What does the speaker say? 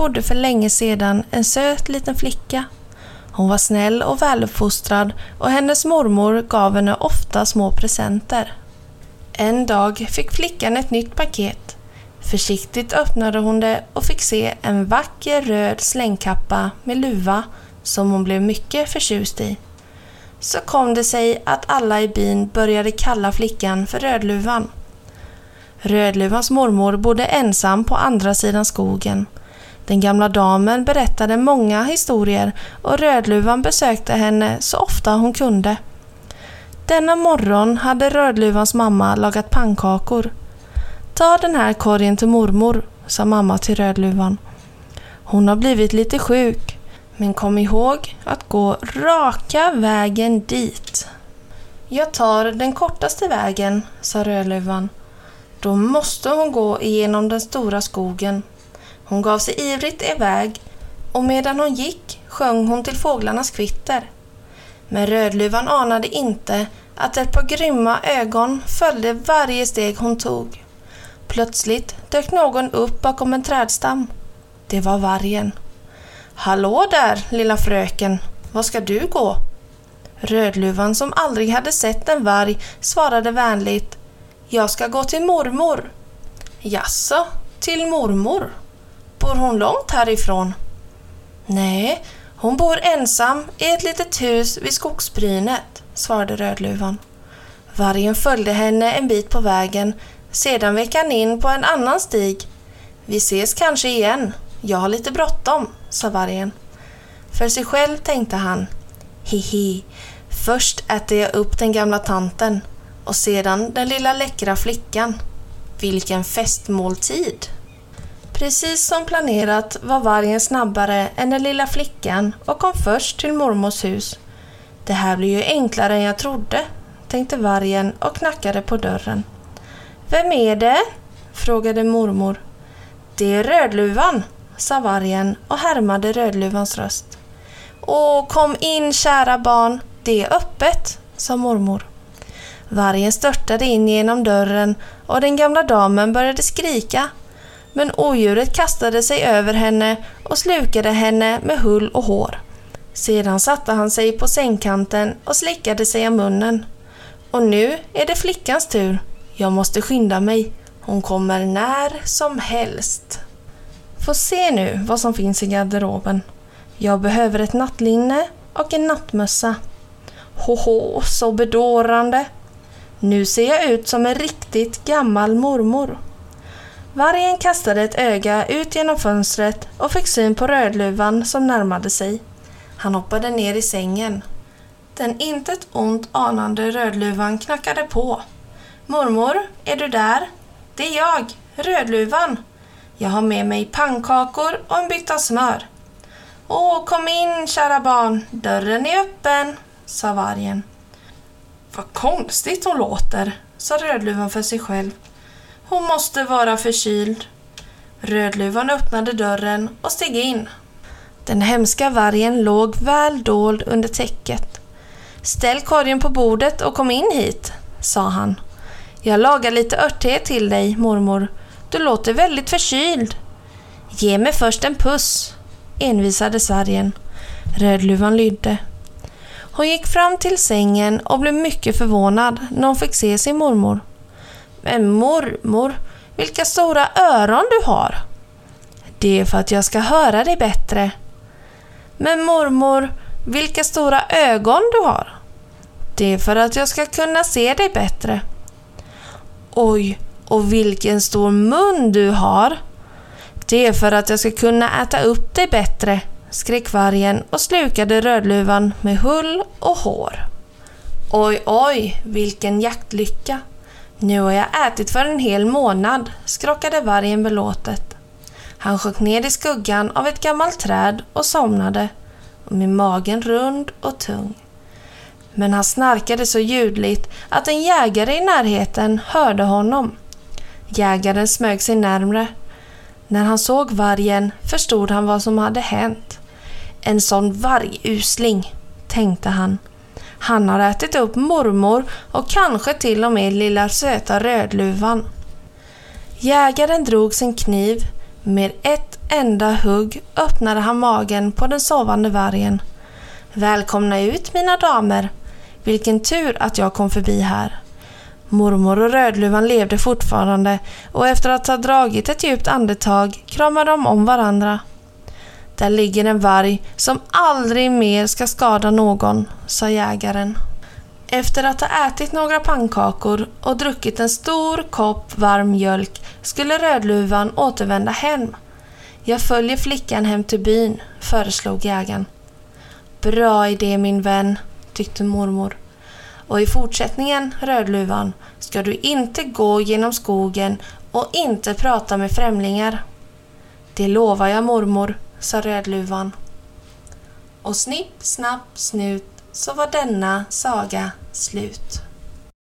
bodde för länge sedan en söt liten flicka. Hon var snäll och väluppfostrad och hennes mormor gav henne ofta små presenter. En dag fick flickan ett nytt paket. Försiktigt öppnade hon det och fick se en vacker röd slängkappa med luva som hon blev mycket förtjust i. Så kom det sig att alla i byn började kalla flickan för Rödluvan. Rödluvans mormor bodde ensam på andra sidan skogen. Den gamla damen berättade många historier och Rödluvan besökte henne så ofta hon kunde. Denna morgon hade Rödluvans mamma lagat pannkakor. Ta den här korgen till mormor, sa mamma till Rödluvan. Hon har blivit lite sjuk, men kom ihåg att gå raka vägen dit. Jag tar den kortaste vägen, sa Rödluvan. Då måste hon gå igenom den stora skogen. Hon gav sig ivrigt iväg och medan hon gick sjöng hon till fåglarnas kvitter. Men Rödluvan anade inte att ett par grymma ögon följde varje steg hon tog. Plötsligt dök någon upp bakom en trädstam. Det var vargen. Hallå där, lilla fröken, var ska du gå? Rödluvan som aldrig hade sett en varg svarade vänligt Jag ska gå till mormor. Jaså, till mormor? Bor hon långt härifrån? Nej, hon bor ensam i ett litet hus vid skogsbrynet, svarade Rödluvan. Vargen följde henne en bit på vägen, sedan vek han in på en annan stig. Vi ses kanske igen, jag har lite bråttom, sa vargen. För sig själv tänkte han, hehe, först äter jag upp den gamla tanten och sedan den lilla läckra flickan. Vilken festmåltid! Precis som planerat var vargen snabbare än den lilla flickan och kom först till mormors hus. Det här blir ju enklare än jag trodde, tänkte vargen och knackade på dörren. Vem är det? frågade mormor. Det är Rödluvan, sa vargen och härmade Rödluvans röst. Åh, kom in kära barn, det är öppet, sa mormor. Vargen störtade in genom dörren och den gamla damen började skrika men odjuret kastade sig över henne och slukade henne med hull och hår. Sedan satte han sig på sängkanten och slickade sig om munnen. Och nu är det flickans tur. Jag måste skynda mig. Hon kommer när som helst. Få se nu vad som finns i garderoben. Jag behöver ett nattlinne och en nattmössa. Hoho, så bedårande! Nu ser jag ut som en riktigt gammal mormor. Vargen kastade ett öga ut genom fönstret och fick syn på Rödluvan som närmade sig. Han hoppade ner i sängen. Den intet ont anande Rödluvan knackade på. Mormor, är du där? Det är jag, Rödluvan. Jag har med mig pannkakor och en bytta smör. Åh, kom in kära barn, dörren är öppen, sa vargen. Vad konstigt hon låter, sa Rödluvan för sig själv. Hon måste vara förkyld. Rödluvan öppnade dörren och steg in. Den hemska vargen låg väl dold under täcket. Ställ korgen på bordet och kom in hit, sa han. Jag lagar lite örtte till dig, mormor. Du låter väldigt förkyld. Ge mig först en puss, envisades vargen. Rödluvan lydde. Hon gick fram till sängen och blev mycket förvånad när hon fick se sin mormor. Eh, Men mormor, vilka stora öron du har! Det är för att jag ska höra dig bättre. Men mormor, vilka stora ögon du har! Det är för att jag ska kunna se dig bättre. Oj, och vilken stor mun du har! Det är för att jag ska kunna äta upp dig bättre, skrek vargen och slukade Rödluvan med hull och hår. Oj, oj, vilken jaktlycka! Nu har jag ätit för en hel månad, skrockade vargen belåtet. Han sjönk ner i skuggan av ett gammalt träd och somnade. med magen rund och tung. Men han snarkade så ljudligt att en jägare i närheten hörde honom. Jägaren smög sig närmre. När han såg vargen förstod han vad som hade hänt. En sån vargusling, tänkte han. Han har ätit upp mormor och kanske till och med lilla söta Rödluvan. Jägaren drog sin kniv. Med ett enda hugg öppnade han magen på den sovande vargen. Välkomna ut mina damer. Vilken tur att jag kom förbi här. Mormor och Rödluvan levde fortfarande och efter att ha dragit ett djupt andetag kramade de om varandra. Där ligger en varg som aldrig mer ska skada någon, sa jägaren. Efter att ha ätit några pannkakor och druckit en stor kopp varm mjölk skulle Rödluvan återvända hem. Jag följer flickan hem till byn, föreslog jägaren. Bra idé min vän, tyckte mormor. Och i fortsättningen, Rödluvan, ska du inte gå genom skogen och inte prata med främlingar. Det lovar jag mormor, sa Rödluvan. Och snipp, snapp, snut så var denna saga slut.